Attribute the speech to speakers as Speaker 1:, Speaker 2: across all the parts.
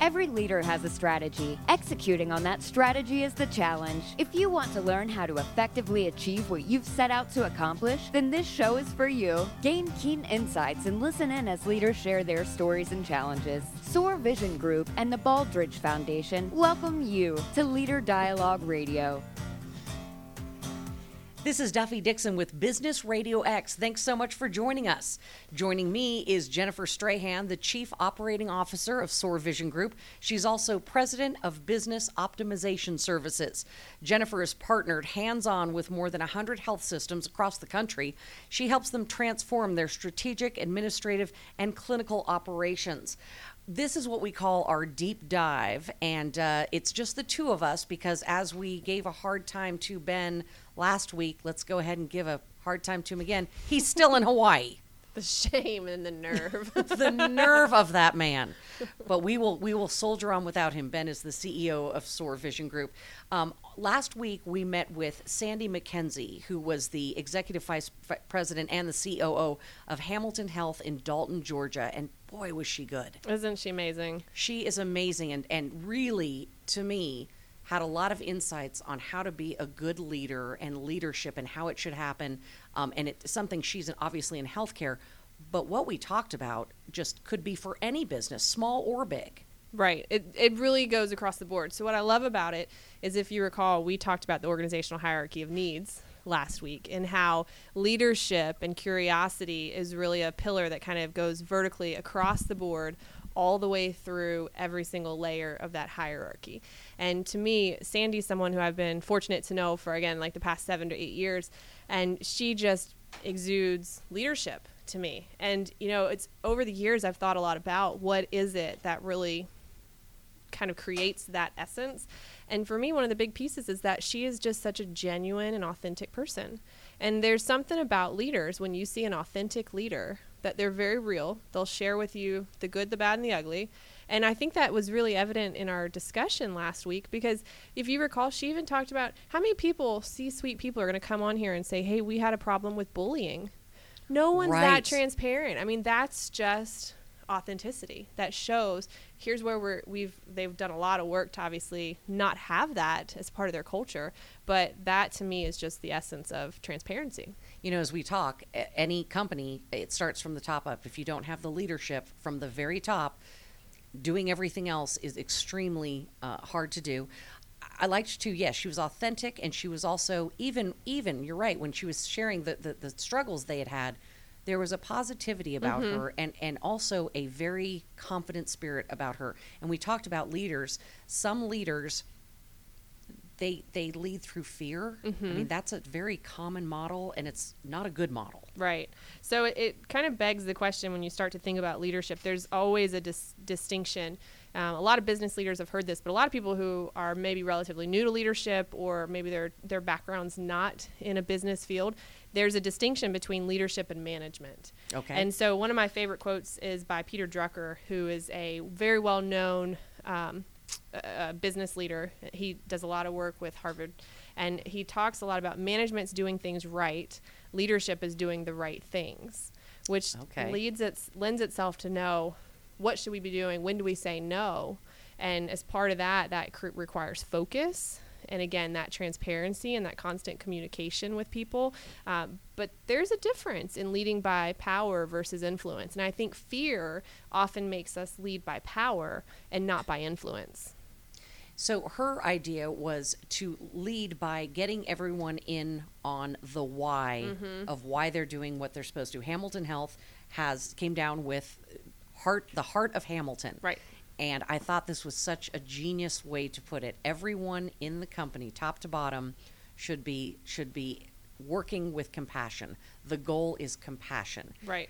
Speaker 1: Every leader has a strategy. Executing on that strategy is the challenge. If you want to learn how to effectively achieve what you've set out to accomplish, then this show is for you. Gain keen insights and listen in as leaders share their stories and challenges. SOAR Vision Group and the Baldrige Foundation welcome you to Leader Dialogue Radio.
Speaker 2: This is Duffie Dixon with Business Radio X. Thanks so much for joining us. Joining me is Jennifer Strahan, the Chief Operating Officer of SOAR Vision Group. She's also President of Business Optimization Services. Jennifer is partnered hands on with more than 100 health systems across the country. She helps them transform their strategic, administrative, and clinical operations this is what we call our deep dive, and uh, it's just the two of us because as we gave a hard time to Ben last week, let's go ahead and give a hard time to him again. He's still in Hawaii.
Speaker 3: The shame and the nerve.
Speaker 2: the nerve of that man. But we will we will soldier on without him. Ben is the CEO of SOAR Vision Group. Um, last week we met with Sandy McKenzie, who was the executive vice president and the COO of Hamilton Health in Dalton, Georgia, and boy was she good.
Speaker 3: Isn't she amazing?
Speaker 2: She is amazing, and and really to me had a lot of insights on how to be a good leader and leadership and how it should happen. Um, and it's something she's obviously in healthcare. But what we talked about just could be for any business, small or big.
Speaker 3: Right. It, it really goes across the board. So, what I love about it is if you recall, we talked about the organizational hierarchy of needs last week and how leadership and curiosity is really a pillar that kind of goes vertically across the board all the way through every single layer of that hierarchy. And to me, Sandy's someone who I've been fortunate to know for, again, like the past seven to eight years. And she just exudes leadership to me. And, you know, it's over the years I've thought a lot about what is it that really kind of creates that essence. And for me, one of the big pieces is that she is just such a genuine and authentic person. And there's something about leaders when you see an authentic leader that they're very real. They'll share with you the good, the bad, and the ugly. And I think that was really evident in our discussion last week because if you recall, she even talked about how many people, C suite people, are going to come on here and say, hey, we had a problem with bullying. No one's right. that transparent. I mean, that's just authenticity that shows here's where we're we've they've done a lot of work to obviously not have that as part of their culture but that to me is just the essence of transparency
Speaker 2: you know as we talk any company it starts from the top up if you don't have the leadership from the very top doing everything else is extremely uh, hard to do I liked to, yes, she was authentic and she was also even even, you're right, when she was sharing the, the, the struggles they had had, there was a positivity about mm-hmm. her and, and also a very confident spirit about her. And we talked about leaders. Some leaders they they lead through fear. Mm-hmm. I mean, that's a very common model, and it's not a good model.
Speaker 3: Right. So it, it kind of begs the question when you start to think about leadership. There's always a dis- distinction. Um, a lot of business leaders have heard this, but a lot of people who are maybe relatively new to leadership, or maybe their their background's not in a business field, there's a distinction between leadership and management.
Speaker 2: Okay.
Speaker 3: And so one of my favorite quotes is by Peter Drucker, who is a very well known um, uh, business leader. He does a lot of work with Harvard, and he talks a lot about management's doing things right, leadership is doing the right things, which okay. leads its lends itself to know what should we be doing, when do we say no, and as part of that, that requires focus and again that transparency and that constant communication with people um, but there's a difference in leading by power versus influence and i think fear often makes us lead by power and not by influence
Speaker 2: so her idea was to lead by getting everyone in on the why mm-hmm. of why they're doing what they're supposed to. Hamilton Health has came down with heart the heart of Hamilton.
Speaker 3: Right.
Speaker 2: And I thought this was such a genius way to put it. Everyone in the company, top to bottom, should be should be working with compassion. The goal is compassion.
Speaker 3: Right.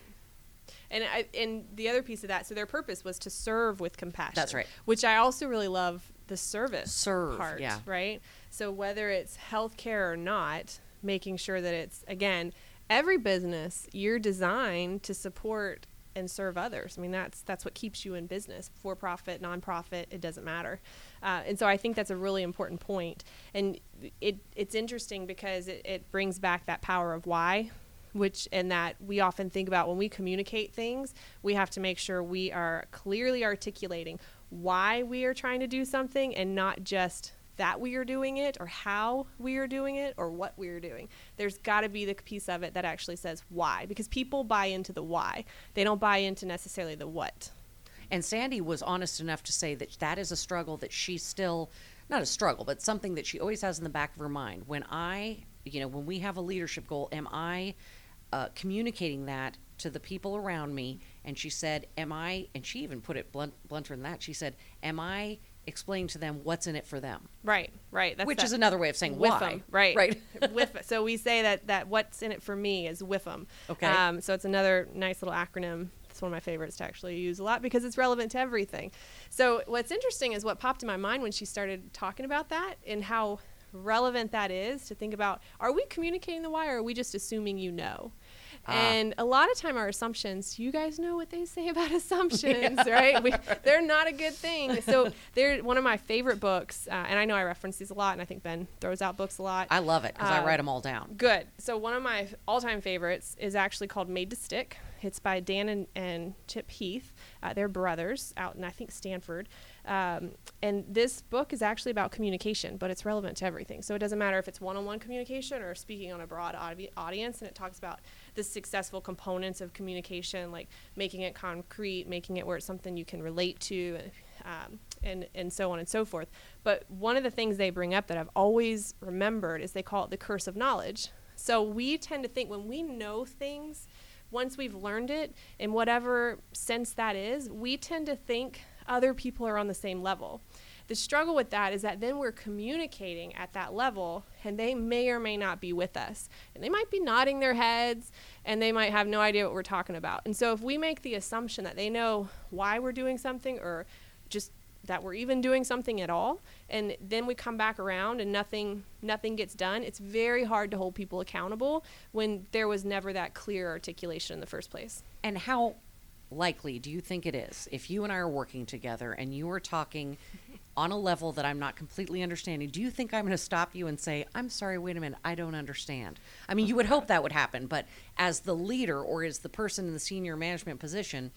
Speaker 3: And I, and the other piece of that, so their purpose was to serve with compassion.
Speaker 2: That's right.
Speaker 3: Which I also really love the service
Speaker 2: serve
Speaker 3: part.
Speaker 2: Yeah.
Speaker 3: Right. So whether it's healthcare or not, making sure that it's again every business you're designed to support and serve others. I mean, that's that's what keeps you in business, for profit, nonprofit, it doesn't matter. Uh, and so I think that's a really important point. And it it's interesting because it, it brings back that power of why which and that we often think about when we communicate things we have to make sure we are clearly articulating why we are trying to do something and not just that we are doing it or how we are doing it or what we are doing. There's got to be the piece of it that actually says why because people buy into the why. They don't buy into necessarily the what.
Speaker 2: And Sandy was honest enough to say that that is a struggle that she still, not a struggle, but something that she always has in the back of her mind. When I, you know, when we have a leadership goal, am I uh, communicating that to the people around me? And she said, Am I, and she even put it blunt, blunter than that, she said, Am I explaining to them what's in it for them?
Speaker 3: Right, right.
Speaker 2: Which
Speaker 3: that-
Speaker 2: is another way of saying
Speaker 3: with
Speaker 2: why.
Speaker 3: them, right?
Speaker 2: Right.
Speaker 3: with so we say that that what's in it for me is with them.
Speaker 2: Okay.
Speaker 3: Um, so it's another nice little acronym. It's one of my favorites to actually use a lot because it's relevant to everything. So what's interesting is what popped in my mind when she started talking about that and how relevant that is to think about: Are we communicating the why, or are we just assuming you know?
Speaker 2: Ah.
Speaker 3: And a lot of time, our assumptions, you guys know what they say about assumptions, right? We, they're not a good thing. So, they're one of my favorite books. Uh, and I know I reference these a lot, and I think Ben throws out books a lot.
Speaker 2: I love it because I
Speaker 3: Uh,
Speaker 2: write them all down.
Speaker 3: Good. So, one of my all time favorites is actually called Made to Stick. It's by Dan and, and Chip Heath. Uh, they're brothers out in, I think, Stanford. Um, and this book is actually about communication, but it's relevant to everything. So it doesn't matter if it's one on one communication or speaking on a broad audi- audience. And it talks about the successful components of communication, like making it concrete, making it where it's something you can relate to, um, and, and so on and so forth. But one of the things they bring up that I've always remembered is they call it the curse of knowledge. So we tend to think when we know things, once we've learned it, in whatever sense that is, we tend to think other people are on the same level. The struggle with that is that then we're communicating at that level and they may or may not be with us. And they might be nodding their heads and they might have no idea what we're talking about. And so if we make the assumption that they know why we're doing something or just that we're even doing something at all and then we come back around and nothing nothing gets done it's very hard to hold people accountable when there was never that clear articulation in the first place
Speaker 2: And how likely do you think it is if you and I are working together and you are talking on a level that I'm not completely understanding? Do you think I'm going to stop you and say, I'm sorry, wait a minute, I don't understand? I mean, you would hope that would happen, but as the leader or as the person in the senior management position,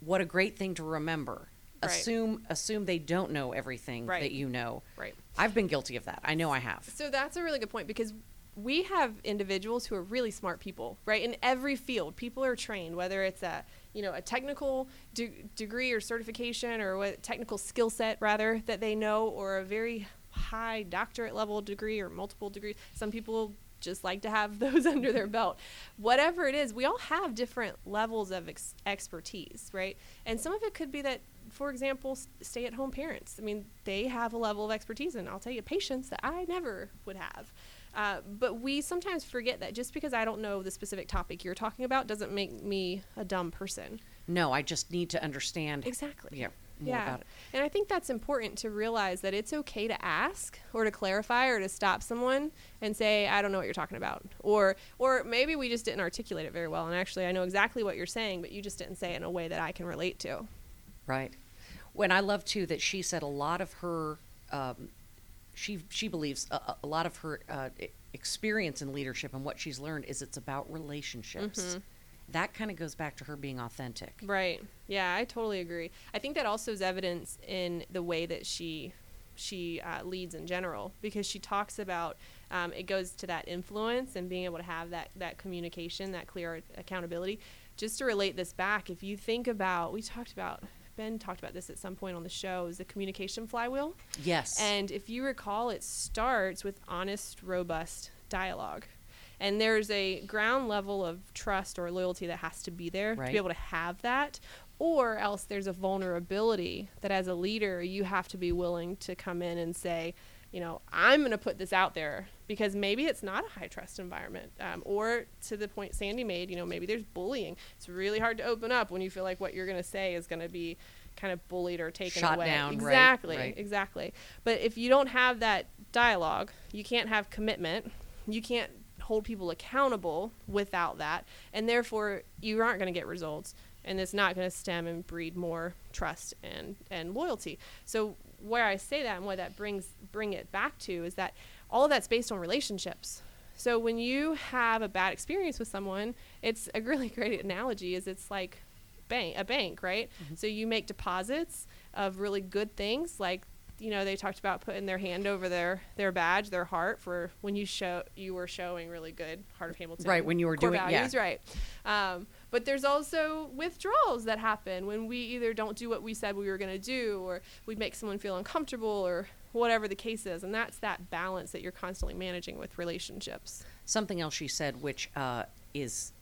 Speaker 2: what a great thing to remember.
Speaker 3: Right.
Speaker 2: Assume assume they don't know everything
Speaker 3: Right.
Speaker 2: that you know.
Speaker 3: right
Speaker 2: I've been guilty of that. I know I have.
Speaker 3: So that's a really good point because we have individuals who are really smart people, right? In every field, people are trained, whether it's a you know a technical de- degree or certification or what technical skill set rather that they know, or a very high doctorate level degree or multiple degrees. Some people just like to have those under their belt. Whatever it is, we all have different levels of ex- expertise, right? And some of it could be that, for example, stay at home parents. I mean, they have a level of expertise, and I'll tell you, patience that I never would have. Uh, but we sometimes forget that just because I don't know the specific topic you're talking about doesn't make me a dumb person.
Speaker 2: No, I just need to understand
Speaker 3: Exactly.
Speaker 2: yeah,
Speaker 3: yeah.
Speaker 2: about it.
Speaker 3: And I think that's important to realize that it's okay to ask or to clarify or to stop someone and say, I don't know what you're talking about. Or or maybe we just didn't articulate it very well and actually I know exactly what you're saying, but you just didn't say it in a way that I can relate to.
Speaker 2: Right. When I love too that she said a lot of her, um, she she believes a- a, lot of her uh, experience in leadership and what she's learned is it's about relationships. That kind of goes back to her being authentic.
Speaker 3: Right. Yeah, I totally agree. I think that also is evidence in the way that she she uh, leads in general because she talks about um, it goes to that influence and being able to have that that communication, that clear accountability. Just to relate this back, if you think about, we talked about Talked about this at some point on the show, is the communication flywheel.
Speaker 2: Yes.
Speaker 3: And if you recall, it starts with honest, robust dialogue. And there's a ground level of trust or loyalty that has to be there to be able to have that. Or else there's a vulnerability that as a leader, you have to be willing to come in and say, you know, I'm going to put this out there because maybe it's not a high trust environment. Um, or to the point Sandy made, you know, maybe there's bullying. It's really hard to open up when you feel like what you're going to say is going to be kind of bullied or taken
Speaker 2: Shot
Speaker 3: away.
Speaker 2: down, right,
Speaker 3: exactly.
Speaker 2: right.
Speaker 3: Exactly. But if you don't have that dialogue, you can't have commitment. You can't hold people accountable without that. And therefore, you aren't going to get results. And it's not going to stem and breed more trust and, and loyalty. So, where I say that and what that brings bring it back to is that all of that's based on relationships. So when you have a bad experience with someone, it's a really great analogy. Is it's like bank a bank, right? So you make deposits of really good things like you know they talked about putting their hand over their their badge their heart for when you show you were showing really good heart of hamilton
Speaker 2: Right, when you were doing- yeah.
Speaker 3: values right um, but there's also withdrawals that happen when we either don't do what we said we were going to do or we make someone feel uncomfortable or whatever the case is and that's that balance that you're constantly managing with relationships
Speaker 2: Something else she said, which uh, is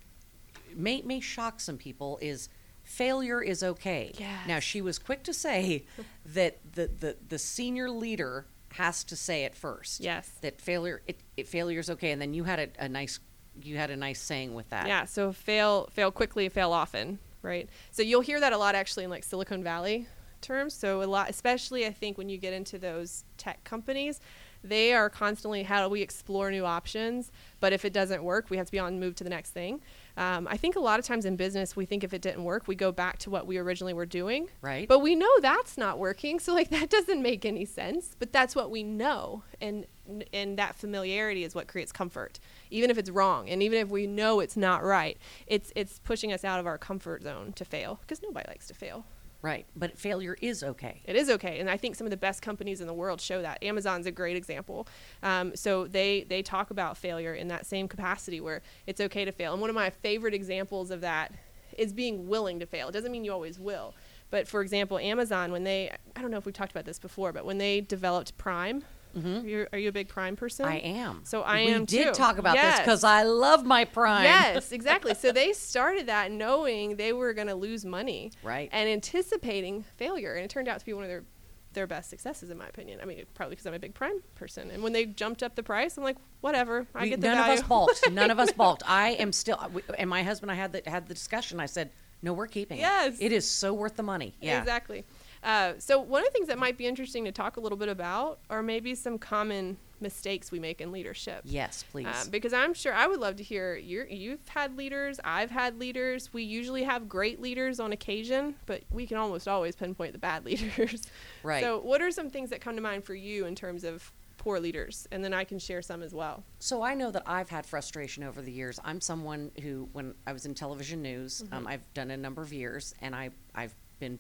Speaker 2: may may shock some people, is failure is okay.
Speaker 3: Yes.
Speaker 2: Now she was quick to say that the, the the senior leader has to say it first.
Speaker 3: Yes.
Speaker 2: That failure it, it failure is okay, and then you had a, a nice you had a nice saying with that.
Speaker 3: Yeah, so fail fail quickly, fail often, right? So you'll hear that a lot actually in like Silicon Valley terms. So a lot especially I think when you get into those tech companies, they are constantly how do we explore new options, but if it doesn't work, we have to be on move to the next thing. Um, I think a lot of times in business, we think if it didn't work, we go back to what we originally were doing.
Speaker 2: Right.
Speaker 3: But we know that's not working, so like that doesn't make any sense. But that's what we know, and and that familiarity is what creates comfort, even if it's wrong, and even if we know it's not right. It's it's pushing us out of our comfort zone to fail because nobody likes to fail.
Speaker 2: Right. But failure is okay.
Speaker 3: It is okay, and I think some of the best companies in the world show that. Amazon's a great example. Um, so they they talk about failure in that same capacity where it's okay to fail. And one of my favorite examples of that is being willing to fail. It doesn't mean you always will, but for example, Amazon when they I don't know if we've talked about this before, but when they developed Prime, Mm-hmm. you're, are you a big Prime person?
Speaker 2: I am.
Speaker 3: So I
Speaker 2: we
Speaker 3: am We
Speaker 2: did
Speaker 3: too.
Speaker 2: talk about this because I love my prime.
Speaker 3: Yes, exactly. so they started that knowing they were going to lose money,
Speaker 2: Right.
Speaker 3: and anticipating failure, and it turned out to be one of their their best successes, in my opinion. I mean, probably because I'm a big Prime person, and when they jumped up the price, I'm like, whatever, I
Speaker 2: We-
Speaker 3: get the
Speaker 2: none
Speaker 3: value.
Speaker 2: of us balked. None of us balked. I am still, we- and my husband, I had the had the discussion. I said, "No, we're keeping it.
Speaker 3: Yes.
Speaker 2: it is so worth the money." Yeah,
Speaker 3: Exactly. Uh, so one of the things that might be interesting to talk a little bit about are maybe some common mistakes we make in leadership.
Speaker 2: Yes, please.
Speaker 3: Um, because I'm sure I would love to hear you you've had leaders, I've had leaders. We usually have great leaders on occasion, but we can almost always pinpoint the bad leaders.
Speaker 2: Right.
Speaker 3: So, what are some things that come to mind for you in terms of poor leaders? And then I can share some as well.
Speaker 2: So I know that I've had frustration over the years. I'm someone who, when I was in television news,
Speaker 3: Mm-hmm.
Speaker 2: um, I've done a number of years, and I I've been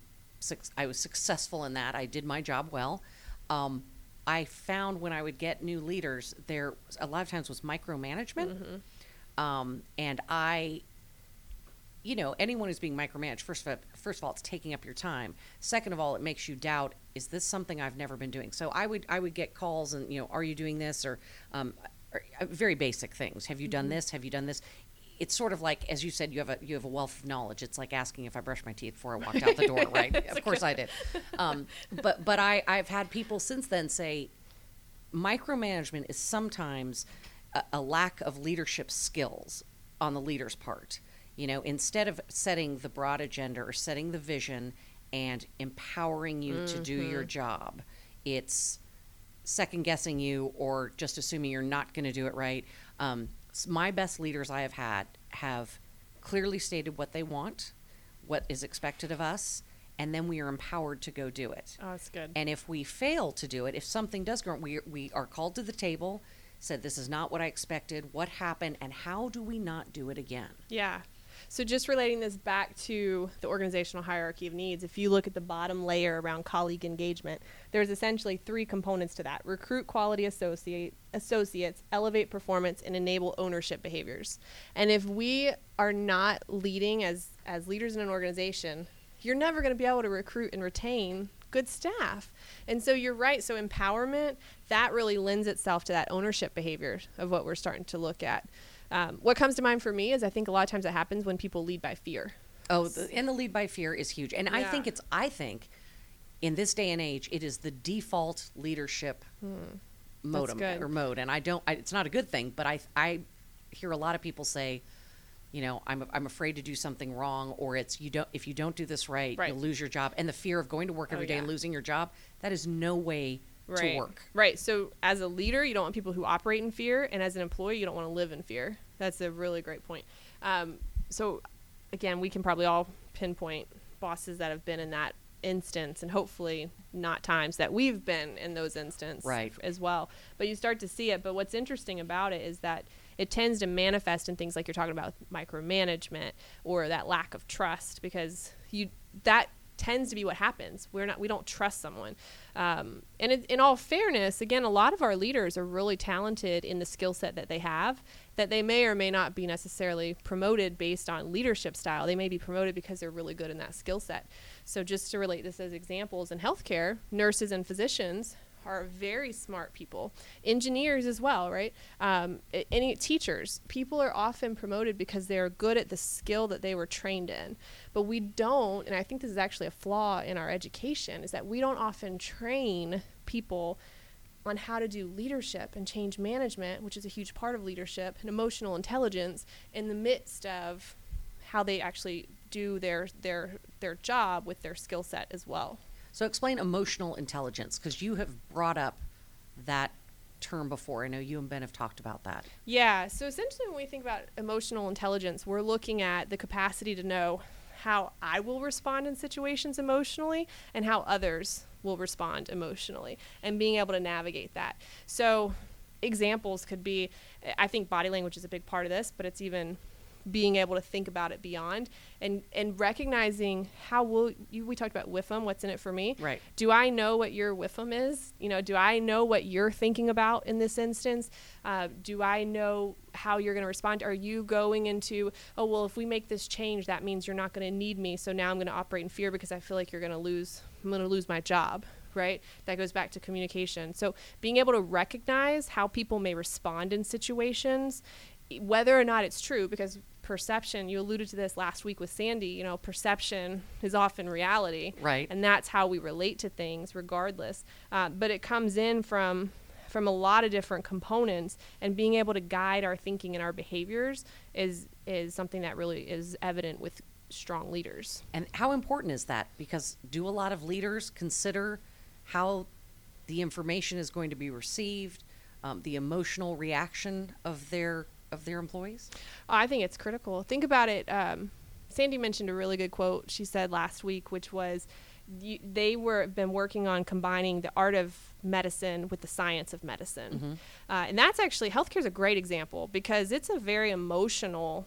Speaker 2: I was successful in that. I did my job well. Um, I found when I would get new leaders, there a lot of times was micromanagement,
Speaker 3: Mm-hmm.
Speaker 2: um, and I you know, anyone who's being micromanaged, first of all, first of all, it's taking up your time. Second of all, it makes you doubt: is this something I've never been doing? So I would I would get calls and you know, are you doing this or, um, or uh, very basic things. Have you done
Speaker 3: Mm-hmm.
Speaker 2: this? Have you done this? It's sort of like, as you said, you have a you have a wealth of knowledge. It's like asking if I brushed my teeth before I walked out the door, right? of course I did. Um, but but I I've had people since then say, micromanagement is sometimes a, a lack of leadership skills on the leader's part. You know, instead of setting the broad agenda or setting the vision and empowering you to do your job, it's second guessing you or just assuming you're not going to do it right. Um, my best leaders I have had have clearly stated what they want, what is expected of us, and then we are empowered to go do it.
Speaker 3: Oh, that's good.
Speaker 2: And if we fail to do it, if something does go wrong, we, we are called to the table, said, This is not what I expected. What happened? And how do we not do it again?
Speaker 3: Yeah. So just relating this back to the organizational hierarchy of needs, if you look at the bottom layer around colleague engagement, there's essentially three components to that. Recruit quality associate associates, elevate performance and enable ownership behaviors. And if we are not leading as as leaders in an organization, you're never going to be able to recruit and retain good staff. And so you're right. So empowerment, that really lends itself to that ownership behavior of what we're starting to look at. Um, what comes to mind for me is I think a lot of times it happens when people lead by fear.
Speaker 2: Oh, the, and the lead by fear is huge. And I think it's, I think in this day and age, it is the default leadership modem
Speaker 3: Hmm. good.
Speaker 2: or mode. And I don't, I, it's not a good thing, but I, I hear a lot of people say, you know, I'm, I'm afraid to do something wrong, or it's you don't if you don't do this right,
Speaker 3: Right.
Speaker 2: you'll lose your job. And the fear of going to work
Speaker 3: Oh,
Speaker 2: every day and losing your job, that is no way
Speaker 3: right.
Speaker 2: to work.
Speaker 3: Right. So as a leader, you don't want people who operate in fear, and as an employee, you don't want to live in fear. That's a really great point. Um, so again, we can probably all pinpoint bosses that have been in that instance, and hopefully not times that we've been in those instances
Speaker 2: Right.
Speaker 3: as well. But you start to see it. But what's interesting about it is that it tends to manifest in things like you're talking about micromanagement or that lack of trust because you that tends to be what happens. We're not we don't trust someone. Um, and it, in all fairness, again, a lot of our leaders are really talented in the skill set that they have. That they may or may not be necessarily promoted based on leadership style. They may be promoted because they're really good in that skill set. So just to relate this as examples in healthcare, nurses and physicians are very smart people. Engineers as well right? Um, any teachers people are often promoted because they're good at the skill that they were trained in. But we don't and i think this is actually a flaw in our education is that we don't often train people on how to do leadership and change management which is a huge part of leadership and emotional intelligence in the midst of how they actually do their their their job with their skill set as well
Speaker 2: so explain emotional intelligence because you have brought up that term before. I know you and Ben have talked about that.
Speaker 3: Yeah. So essentially, when we think about emotional intelligence, we're looking at the capacity to know how I will respond in situations emotionally and how others will respond emotionally and being able to navigate that. So examples could be I think body language is a big part of this, but it's even being able to think about it beyond and and recognizing how will you we talked about WIFM what's in it for me.
Speaker 2: Right.
Speaker 3: Do I know what your WIFM is? You know do I know what you're thinking about in this instance? Uh, do I know how you're going to respond? Are you going into oh well if we make this change that means you're not going to need me so now I'm going to operate in fear because I feel like you're going to lose I'm going to lose my job right? That goes back to communication. So being able to recognize how people may respond in situations, whether or not it's true, because perception you alluded to this last week with sandy you know perception is often reality.
Speaker 2: Right.
Speaker 3: And that's how we relate to things regardless. Uh, but it comes in from from a lot of different components and being able to guide our thinking and our behaviors is is something that really is evident with strong leaders.
Speaker 2: And how important is that? Because do a lot of leaders consider how the information is going to be received um, the emotional reaction of their of their employees?
Speaker 3: I think it's critical. Think about it. Um, Sandy mentioned a really good quote she said last week, which was, you, they were been working on combining the art of medicine with the science of medicine, mm-hmm. uh, and that's actually healthcare is a great example because it's a very emotional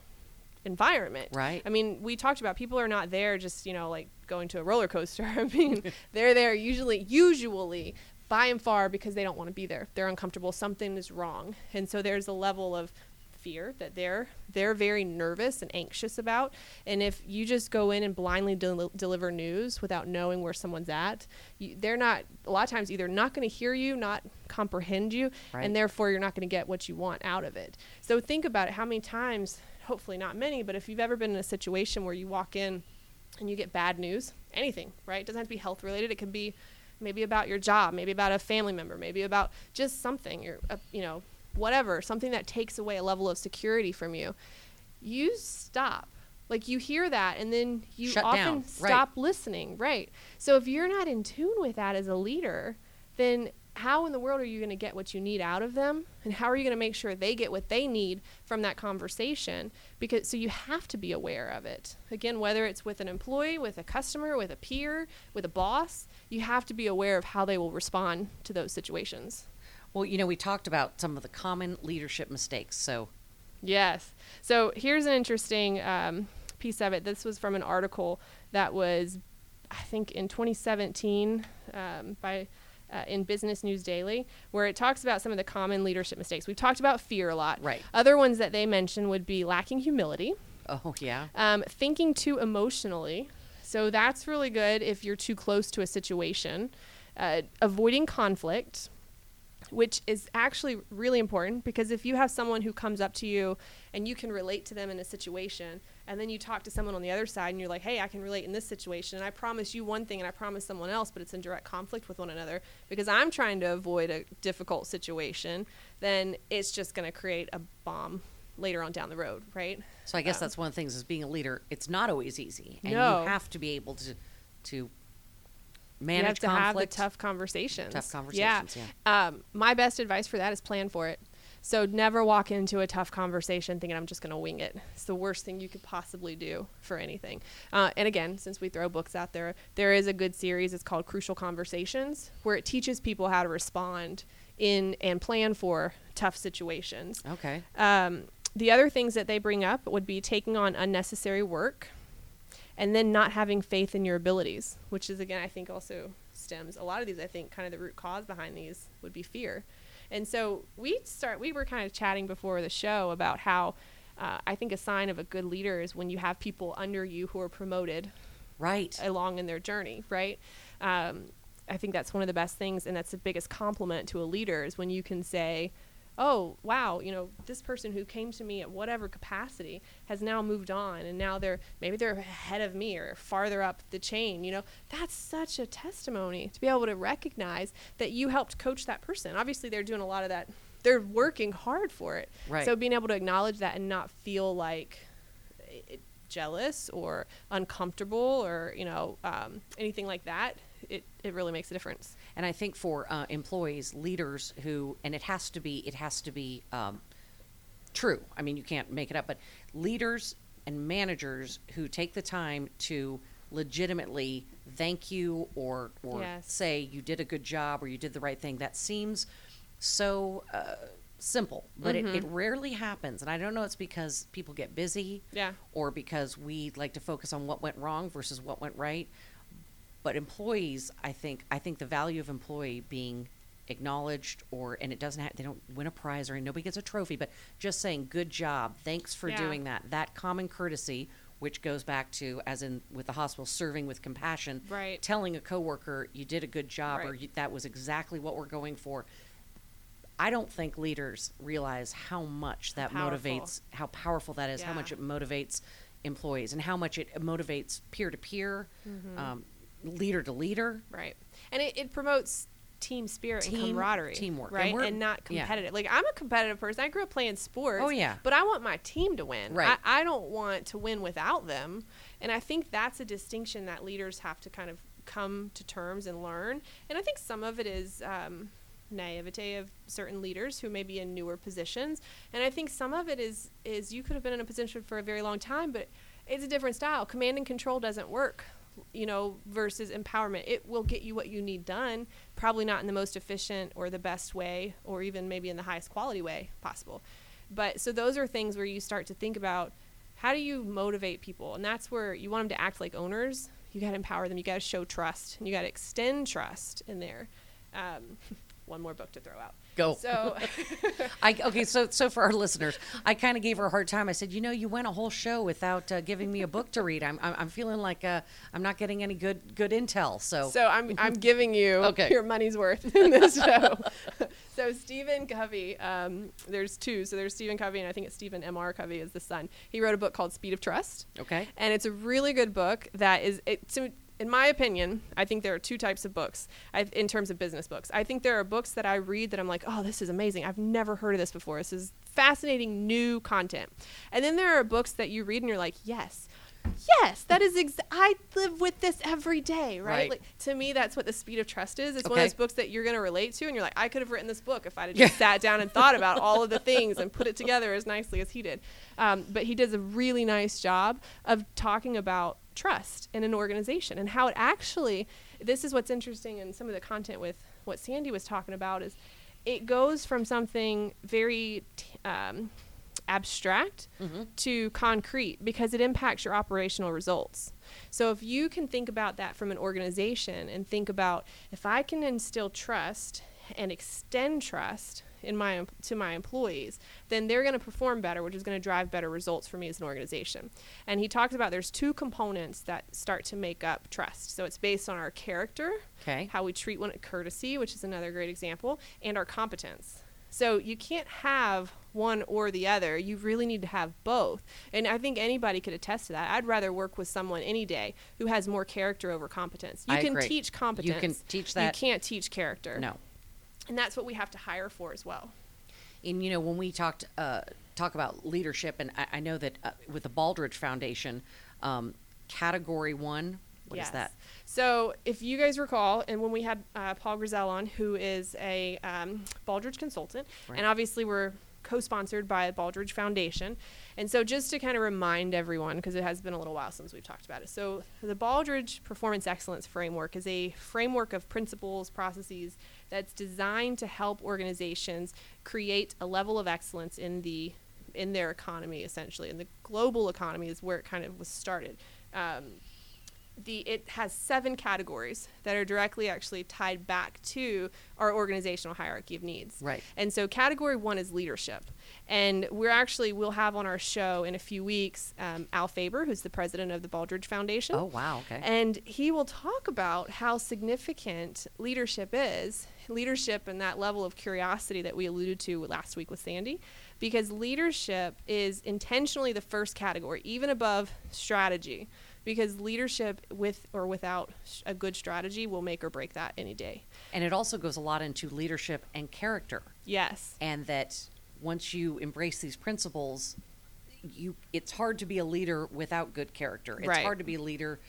Speaker 3: environment.
Speaker 2: Right.
Speaker 3: I mean, we talked about people are not there just you know like going to a roller coaster. I mean, they're there usually usually by and far because they don't want to be there. They're uncomfortable. Something is wrong, and so there's a level of fear that they're they're very nervous and anxious about. And if you just go in and blindly del- deliver news without knowing where someone's at you, they're not a lot of times either not going to hear you not comprehend you right. and therefore you're not going to get what you want out of it. So think about it how many times hopefully not many but if you've ever been in a situation where you walk in and you get bad news anything right? It doesn't have to be health related it can be maybe about your job maybe about a family member maybe about just something you're uh, you know whatever, something that takes away a level of security from you, you stop. Like you hear that and then you
Speaker 2: Shut
Speaker 3: often
Speaker 2: down.
Speaker 3: stop
Speaker 2: right.
Speaker 3: listening. Right. So if you're not in tune with that as a leader, then how in the world are you going to get what you need out of them and how are you going to make sure they get what they need from that conversation because so you have to be aware of it again whether it's with an employee with a customer with a peer with a boss you have to be aware of how they will respond to those situations
Speaker 2: well, you know, we talked about some of the common leadership mistakes. So,
Speaker 3: yes. So here's an interesting um, piece of it. This was from an article that was, I think, in 2017 um, by. Uh, in Business News Daily, where it talks about some of the common leadership mistakes. We've talked about fear a lot.
Speaker 2: Right.
Speaker 3: Other ones that they mention would be lacking humility.
Speaker 2: Oh, yeah.
Speaker 3: Um, thinking too emotionally. So that's really good if you're too close to a situation. Uh, avoiding conflict which is actually really important because if you have someone who comes up to you and you can relate to them in a situation and then you talk to someone on the other side and you're like hey i can relate in this situation and i promise you one thing and i promise someone else but it's in direct conflict with one another because i'm trying to avoid a difficult situation then it's just going to create a bomb later on down the road right
Speaker 2: so i guess um, that's one of the things as being a leader it's not always easy and
Speaker 3: no.
Speaker 2: you have to be able to to manage
Speaker 3: you have to
Speaker 2: conflict.
Speaker 3: have the tough conversations.
Speaker 2: Tough conversations.
Speaker 3: Yeah. yeah. Um, my best advice for that is plan for it. So never walk into a tough conversation thinking I'm just going to wing it. It's the worst thing you could possibly do for anything. Uh, and again, since we throw books out there, there is a good series. It's called Crucial Conversations, where it teaches people how to respond in and plan for tough situations.
Speaker 2: Okay.
Speaker 3: Um, the other things that they bring up would be taking on unnecessary work and then not having faith in your abilities, which is again I think also stems a lot of these. I think kind of the root cause behind these would be fear, and so we start. We were kind of chatting before the show about how. Uh, I think a sign of a good leader is when you have people under you who are promoted
Speaker 2: right
Speaker 3: along in their journey, right? Um, I think that's one of the best things, and that's the biggest compliment to a leader is when you can say, "Oh, wow, you know, this person who came to me at whatever capacity has now moved on, and now they're maybe they're ahead of me or farther up the chain." You know, that's such a testimony to be able to recognize that you helped coach that person. Obviously, they're doing a lot of that. They're working hard for it.
Speaker 2: Right.
Speaker 3: So being able to acknowledge that and not feel like it, jealous or uncomfortable or you know um, anything like that it, it really makes a difference
Speaker 2: and i think for uh, employees leaders who and it has to be it has to be um, true. I mean you can't make it up but leaders and managers who take the time to legitimately thank you or or
Speaker 3: Yes.
Speaker 2: say you did a good job or you did the right thing that seems so uh, simple. But it, it rarely happens. And i don't know it's because people get busy
Speaker 3: Yeah.
Speaker 2: or because we like to focus on what went wrong versus what went right but employees i think i think the value of employee being acknowledged or and it doesn't have they don't win a prize or nobody gets a trophy but just saying good job thanks for
Speaker 3: Yeah.
Speaker 2: doing that that common courtesy which goes back to as in with the hospital serving with compassion
Speaker 3: Right.
Speaker 2: telling a coworker you did a good job or you, that was exactly what we're going for i don't think leaders realize how much that
Speaker 3: Powerful.
Speaker 2: motivates how powerful that is how much it motivates employees and how much it motivates peer to peer
Speaker 3: Mm-hmm.
Speaker 2: um, leader to leader.
Speaker 3: Right. And it, it promotes team spirit and camaraderie
Speaker 2: teamwork.
Speaker 3: Right?
Speaker 2: we're-
Speaker 3: and, not
Speaker 2: yeah.
Speaker 3: competitive. Like i'm a competitive person. I grew up playing sports
Speaker 2: Oh, yeah.
Speaker 3: but i want my team to win.
Speaker 2: Right.
Speaker 3: I, I don't want to win without them. And i think that's a distinction that leaders have to kind of come to terms and learn. And i think some of it is um, naivete of certain leaders who may be in newer positions. And i think some of it is is you could have been in a position for a very long time but it's a different style. Command and control doesn't work you know versus empowerment. It will get you what you need done probably not in the most efficient or the best way or even maybe in the highest quality way possible. But so those are things where you start to think about how do you motivate people? And that's where you want them to act like owners. You got to empower them. You got to show trust. And you got to extend trust in there. Um, one more book to throw out
Speaker 2: Go.
Speaker 3: so
Speaker 2: I, okay, so so for our listeners, I kind of gave her a hard time. I said, you know, you went a whole show without uh, giving me a book to read. I'm I'm, I'm feeling like uh, I'm not getting any good good intel. So,
Speaker 3: So I'm I'm giving you
Speaker 2: Okay.
Speaker 3: your money's worth in this show. so Stephen Covey, um, there's two. So there's Stephen Covey, and I think it's Stephen M. R. Covey is the son. He wrote a book called Speed of Trust.
Speaker 2: Okay.
Speaker 3: And it's a really good book that is it. To, in my opinion, I think there are two types of books I, in terms of business books. I think there are books that I read that I'm like, oh, this is amazing. I've never heard of this before. This is fascinating new content. And then there are books that you read and you're like, yes, yes, that is. Ex- I live with this every day, right?
Speaker 2: Right.
Speaker 3: Like to me, that's what the speed of trust is. It's one of those books that you're going to relate to, and you're like, I could have written this book if I had have just sat down and thought about all of the things and put it together as nicely as he did. Um, but he does a really nice job of talking about trust in an organization and how it actually. This is what's interesting in some of the content with what Sandy was talking about is it goes from something very t- um, abstract mm-hmm. to concrete because it impacts your operational results. So if you can think about that from an organization and think about if I can instill trust and extend trust in my to my employees, then they're going to perform better, which is going to drive better results for me as an organization. And he talks about there's two components that start to make up trust. So it's based on our character,
Speaker 2: Okay.
Speaker 3: how we treat one courtesy, which is another great example, and our competence. So you can't have one or the other. You really need to have both. And I think anybody could attest to that. I'd rather work with someone any day who has more character over competence. You
Speaker 2: I
Speaker 3: can
Speaker 2: agree.
Speaker 3: teach competence.
Speaker 2: You can teach that.
Speaker 3: You can't teach character.
Speaker 2: no.
Speaker 3: And that's what we have to hire for as well.
Speaker 2: And you know, when we talked uh, talk about leadership, and I, I know that uh, with the Baldrige Foundation, um, category one, what is
Speaker 3: Yes.
Speaker 2: that?
Speaker 3: So, if you guys recall, and when we had uh, Paul Grizel on, who is a um, Baldrige consultant,
Speaker 2: Right.
Speaker 3: and obviously we're co-sponsored by the Baldrige Foundation, and so just to kind of remind everyone, because it has been a little while since we've talked about it. So, the Baldrige Performance Excellence Framework is a framework of principles, processes that's designed to help organizations create a level of excellence in the in their economy essentially and the global economy is where it kind of was started um, the it has seven categories that are directly actually tied back to our organizational hierarchy of needs.
Speaker 2: Right.
Speaker 3: And so category one is leadership. And we're actually we'll have on our show in a few weeks um, Al Faber, who's the president of the Baldrige Foundation.
Speaker 2: Oh wow, okay.
Speaker 3: And he will talk about how significant leadership is, leadership and that level of curiosity that we alluded to last week with Sandy, because leadership is intentionally the first category, even above strategy because leadership with or without a good strategy will make or break that any day.
Speaker 2: And it also goes a lot into leadership and character.
Speaker 3: Yes.
Speaker 2: And that once you embrace these principles, you it's hard to be a leader without good character. It's
Speaker 3: Right.
Speaker 2: hard to be a leader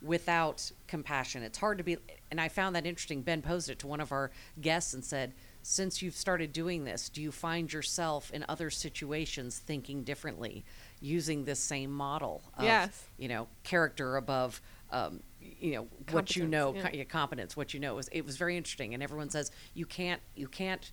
Speaker 2: without compassion. It's hard to be and I found that interesting. Ben posed it to one of our guests and said, since you've started doing this, do you find yourself in other situations thinking differently, using this same model of,
Speaker 3: Yes.
Speaker 2: you know, character above, um, you know, what you know,
Speaker 3: yeah.
Speaker 2: co- competence, what you know. It was, it was very interesting. And everyone says you can't, you can't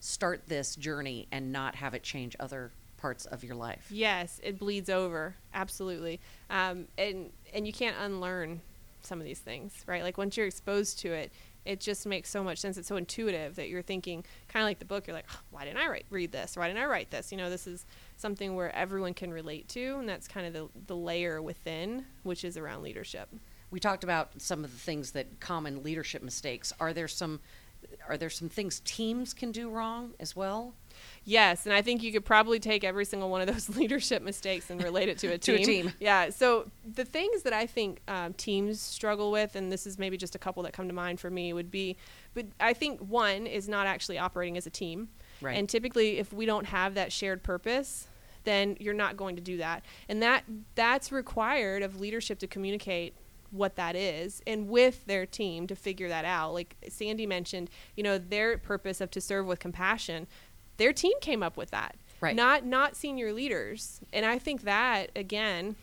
Speaker 2: start this journey and not have it change other parts of your life.
Speaker 3: Yes, it bleeds over. Absolutely. Um, and and you can't unlearn some of these things, right? Like once you're exposed to it, it just makes so much sense. It's so intuitive that you're thinking, kind of like the book. You're like, "Oh, why didn't I write read this? Why didn't I write this? You know, this is something where everyone can relate to, and that's kind of the the layer within, which is around leadership.
Speaker 2: We talked about some of the things that common leadership mistakes. Are there some are there some things teams can do wrong as well?
Speaker 3: Yes, and I think you could probably take every single one of those leadership mistakes and relate it to a
Speaker 2: To
Speaker 3: team.
Speaker 2: a team.
Speaker 3: Yeah. So the things that I think um, teams struggle with, and this is maybe just a couple that come to mind for me, would be, but I think one is not actually operating as a team.
Speaker 2: Right.
Speaker 3: And typically, if we don't have that shared purpose, then you're not going to do that, and that that's required of leadership to communicate what that is and with their team to figure that out like sandy mentioned you know their purpose of to serve with compassion their team came up with that
Speaker 2: Right.
Speaker 3: not not senior leaders and i think that again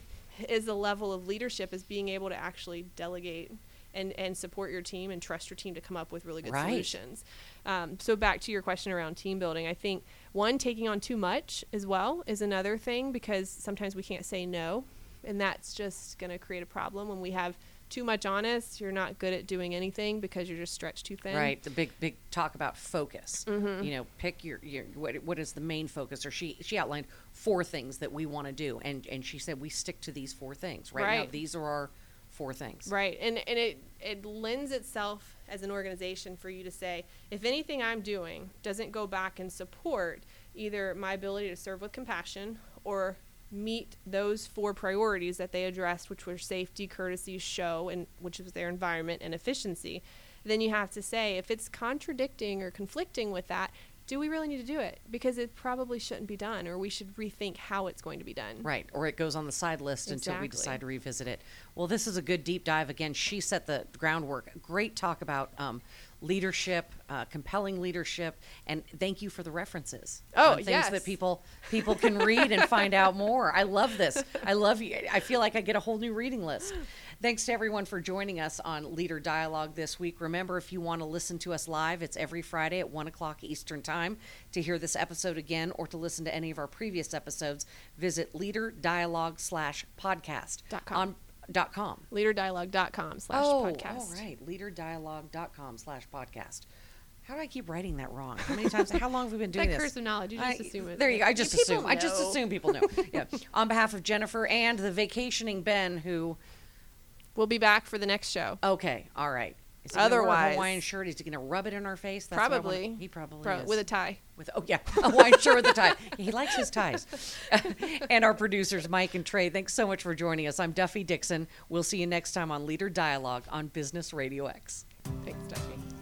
Speaker 3: is a level of leadership is being able to actually delegate and and support your team and trust your team to come up with really good
Speaker 2: Right.
Speaker 3: solutions um, so back to your question around team building i think one taking on too much as well is another thing because sometimes we can't say no and that's just going to create a problem when we have too much on us you're not good at doing anything because you're just stretched too thin
Speaker 2: Right, the big big talk about focus.
Speaker 3: Mm-hmm.
Speaker 2: You know, pick your, your what what is the main focus? Or she she outlined four things that we want to do, and and she said we stick to these four things. Right, now, these are our four things.
Speaker 3: Right. And and it it lends itself as an organization for you to say, if anything I'm doing doesn't go back and support either my ability to serve with compassion or meet those four priorities that they addressed, which were safety, courtesy, show, and which was their environment and efficiency, then you have to say if it's contradicting or conflicting with that, do we really need to do it? Because it probably shouldn't be done, or we should rethink how it's going to be done.
Speaker 2: Right, or it goes on the side list until we decide to revisit it. Well, this is a good deep dive. Again, she set the groundwork. Great talk about um, leadership, uh, compelling leadership, and thank you for the references.
Speaker 3: Oh,
Speaker 2: on things
Speaker 3: yes.
Speaker 2: that people people can read and find out more. I love this. I love you. I feel like I get a whole new reading list. Thanks to everyone for joining us on Leader Dialogue this week. Remember, if you want to listen to us live, it's every Friday at 1 o'clock Eastern Time. To hear this episode again or to listen to any of our previous episodes, visit leaderdialogue slash
Speaker 3: podcast.com.
Speaker 2: On, dot com.
Speaker 3: Leaderdialogue.com slash
Speaker 2: oh,
Speaker 3: podcast.
Speaker 2: all right. Leaderdialogue.com slash podcast. How do I keep writing that wrong? How many times? How long have we been doing
Speaker 3: That
Speaker 2: this?
Speaker 3: curse of knowledge, you just
Speaker 2: I-
Speaker 3: assume it.
Speaker 2: There you go. I just
Speaker 3: People
Speaker 2: assume. I just assume people know. yeah. On behalf of Jennifer and the vacationing Ben, who
Speaker 3: We'll be back for the next show.
Speaker 2: Okay, all right. Is he gonna wear a
Speaker 3: Otherwise-
Speaker 2: Hawaiian shirt. Is he going to rub it in our face? That's what I wanna-
Speaker 3: Probably.
Speaker 2: he probably
Speaker 3: Pro-
Speaker 2: is.
Speaker 3: with a tie.
Speaker 2: With oh yeah, a Hawaiian shirt with a tie. He likes his ties. and our producers Mike and Trey. Thanks so much for joining us. I'm Duffie Dixon. We'll see you next time on Leader Dialogue on Business Radio X.
Speaker 3: Thanks, Stephanie.